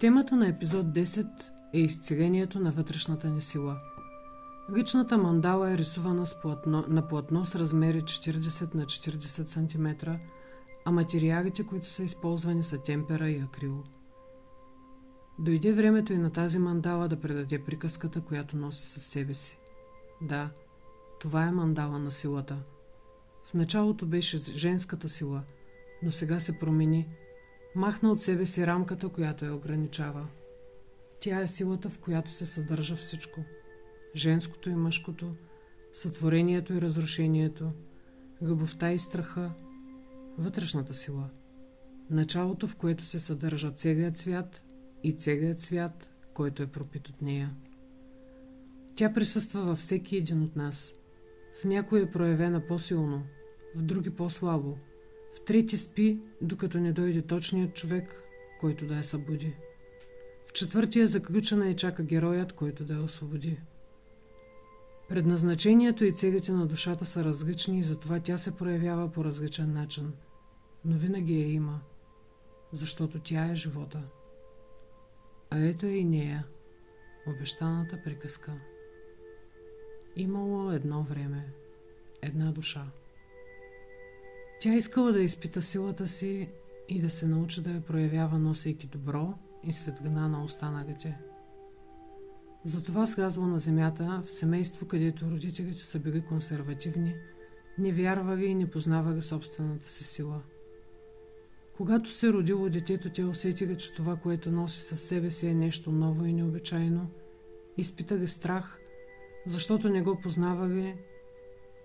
Темата на епизод 10 е изцелението на вътрешната ни сила. Личната мандала е рисувана с платно, на платно с размери 40 на 40 см, а материалите, които са използвани са темпера и акрил. Дойде времето и на тази мандала да предаде приказката, която носи със себе си. Да, това е мандала на силата. В началото беше женската сила, но сега се промени. Махна от себе си рамката, която я ограничава. Тя е силата, в която се съдържа всичко. Женското и мъжкото, сътворението и разрушението, любовта и страха, вътрешната сила. Началото, в което се съдържа целият свят и целият свят, който е пропит от нея. Тя присъства във всеки един от нас. В някой е проявена по-силно, в други по-слабо. В трети спи, докато не дойде точният човек, който да я събуди. В четвъртия заключена и чака героят, който да я освободи. Предназначението и целите на душата са различни и затова тя се проявява по различен начин. Но винаги я има, защото тя е живота. А ето и нея, обещаната приказка. Имало едно време, една душа. Тя искала да изпита силата си и да се научи да я проявява, носейки добро и светлина на останалите. Затова слязла на земята в семейство, където родителите са били консервативни, не вярвали и не познавали собствената си сила. Когато се родило детето, те усетили, че това, което носи със себе си е нещо ново и необичайно, изпитали страх – защото не го познавали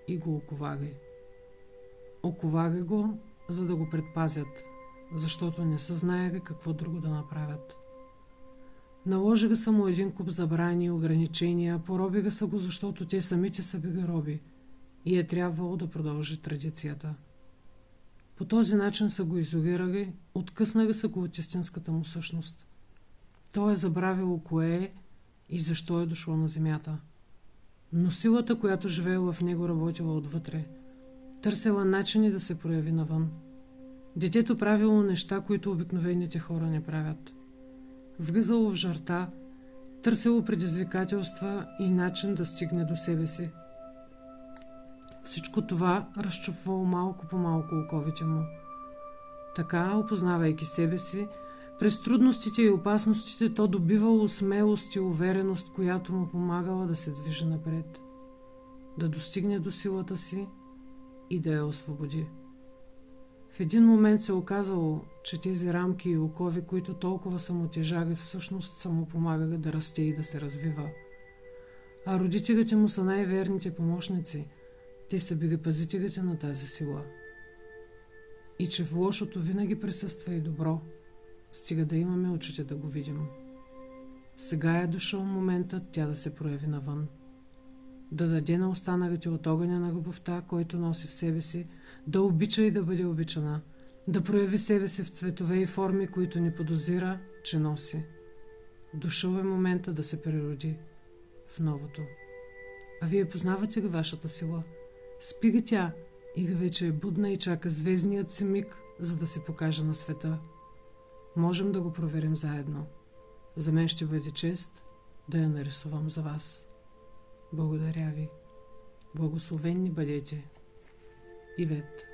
и го оковали. Оковали го, за да го предпазят, защото не са знаели какво друго да направят. Наложиха са му един куп забрани и ограничения, поробиха са го, защото те самите са били роби и е трябвало да продължи традицията. По този начин са го изолирали, откъснали са го от истинската му същност. Той е забравило кое е и защо е дошло на земята – но силата, която живеела в него, работила отвътре. Търсела начини да се прояви навън. Детето правило неща, които обикновените хора не правят. Влизало в жарта, търсело предизвикателства и начин да стигне до себе си. Всичко това разчупвало малко по малко оковите му. Така, опознавайки себе си, през трудностите и опасностите то добивало смелост и увереност, която му помагала да се движи напред, да достигне до силата си и да я освободи. В един момент се оказало, че тези рамки и окови, които толкова са му тежали, всъщност са му помагали да расте и да се развива. А родителите му са най-верните помощници. Те са били пазителите на тази сила. И че в лошото винаги присъства и добро – стига да имаме очите да го видим. Сега е дошъл моментът тя да се прояви навън. Да даде на останалите от огъня на любовта, който носи в себе си, да обича и да бъде обичана, да прояви себе си в цветове и форми, които не подозира, че носи. Дошъл е момента да се прероди в новото. А вие познавате ли вашата сила? Спи ли тя или вече е будна и чака звездният си миг, за да се покаже на света? Можем да го проверим заедно. За мен ще бъде чест да я нарисувам за вас. Благодаря ви. Благословенни бъдете. Ивет.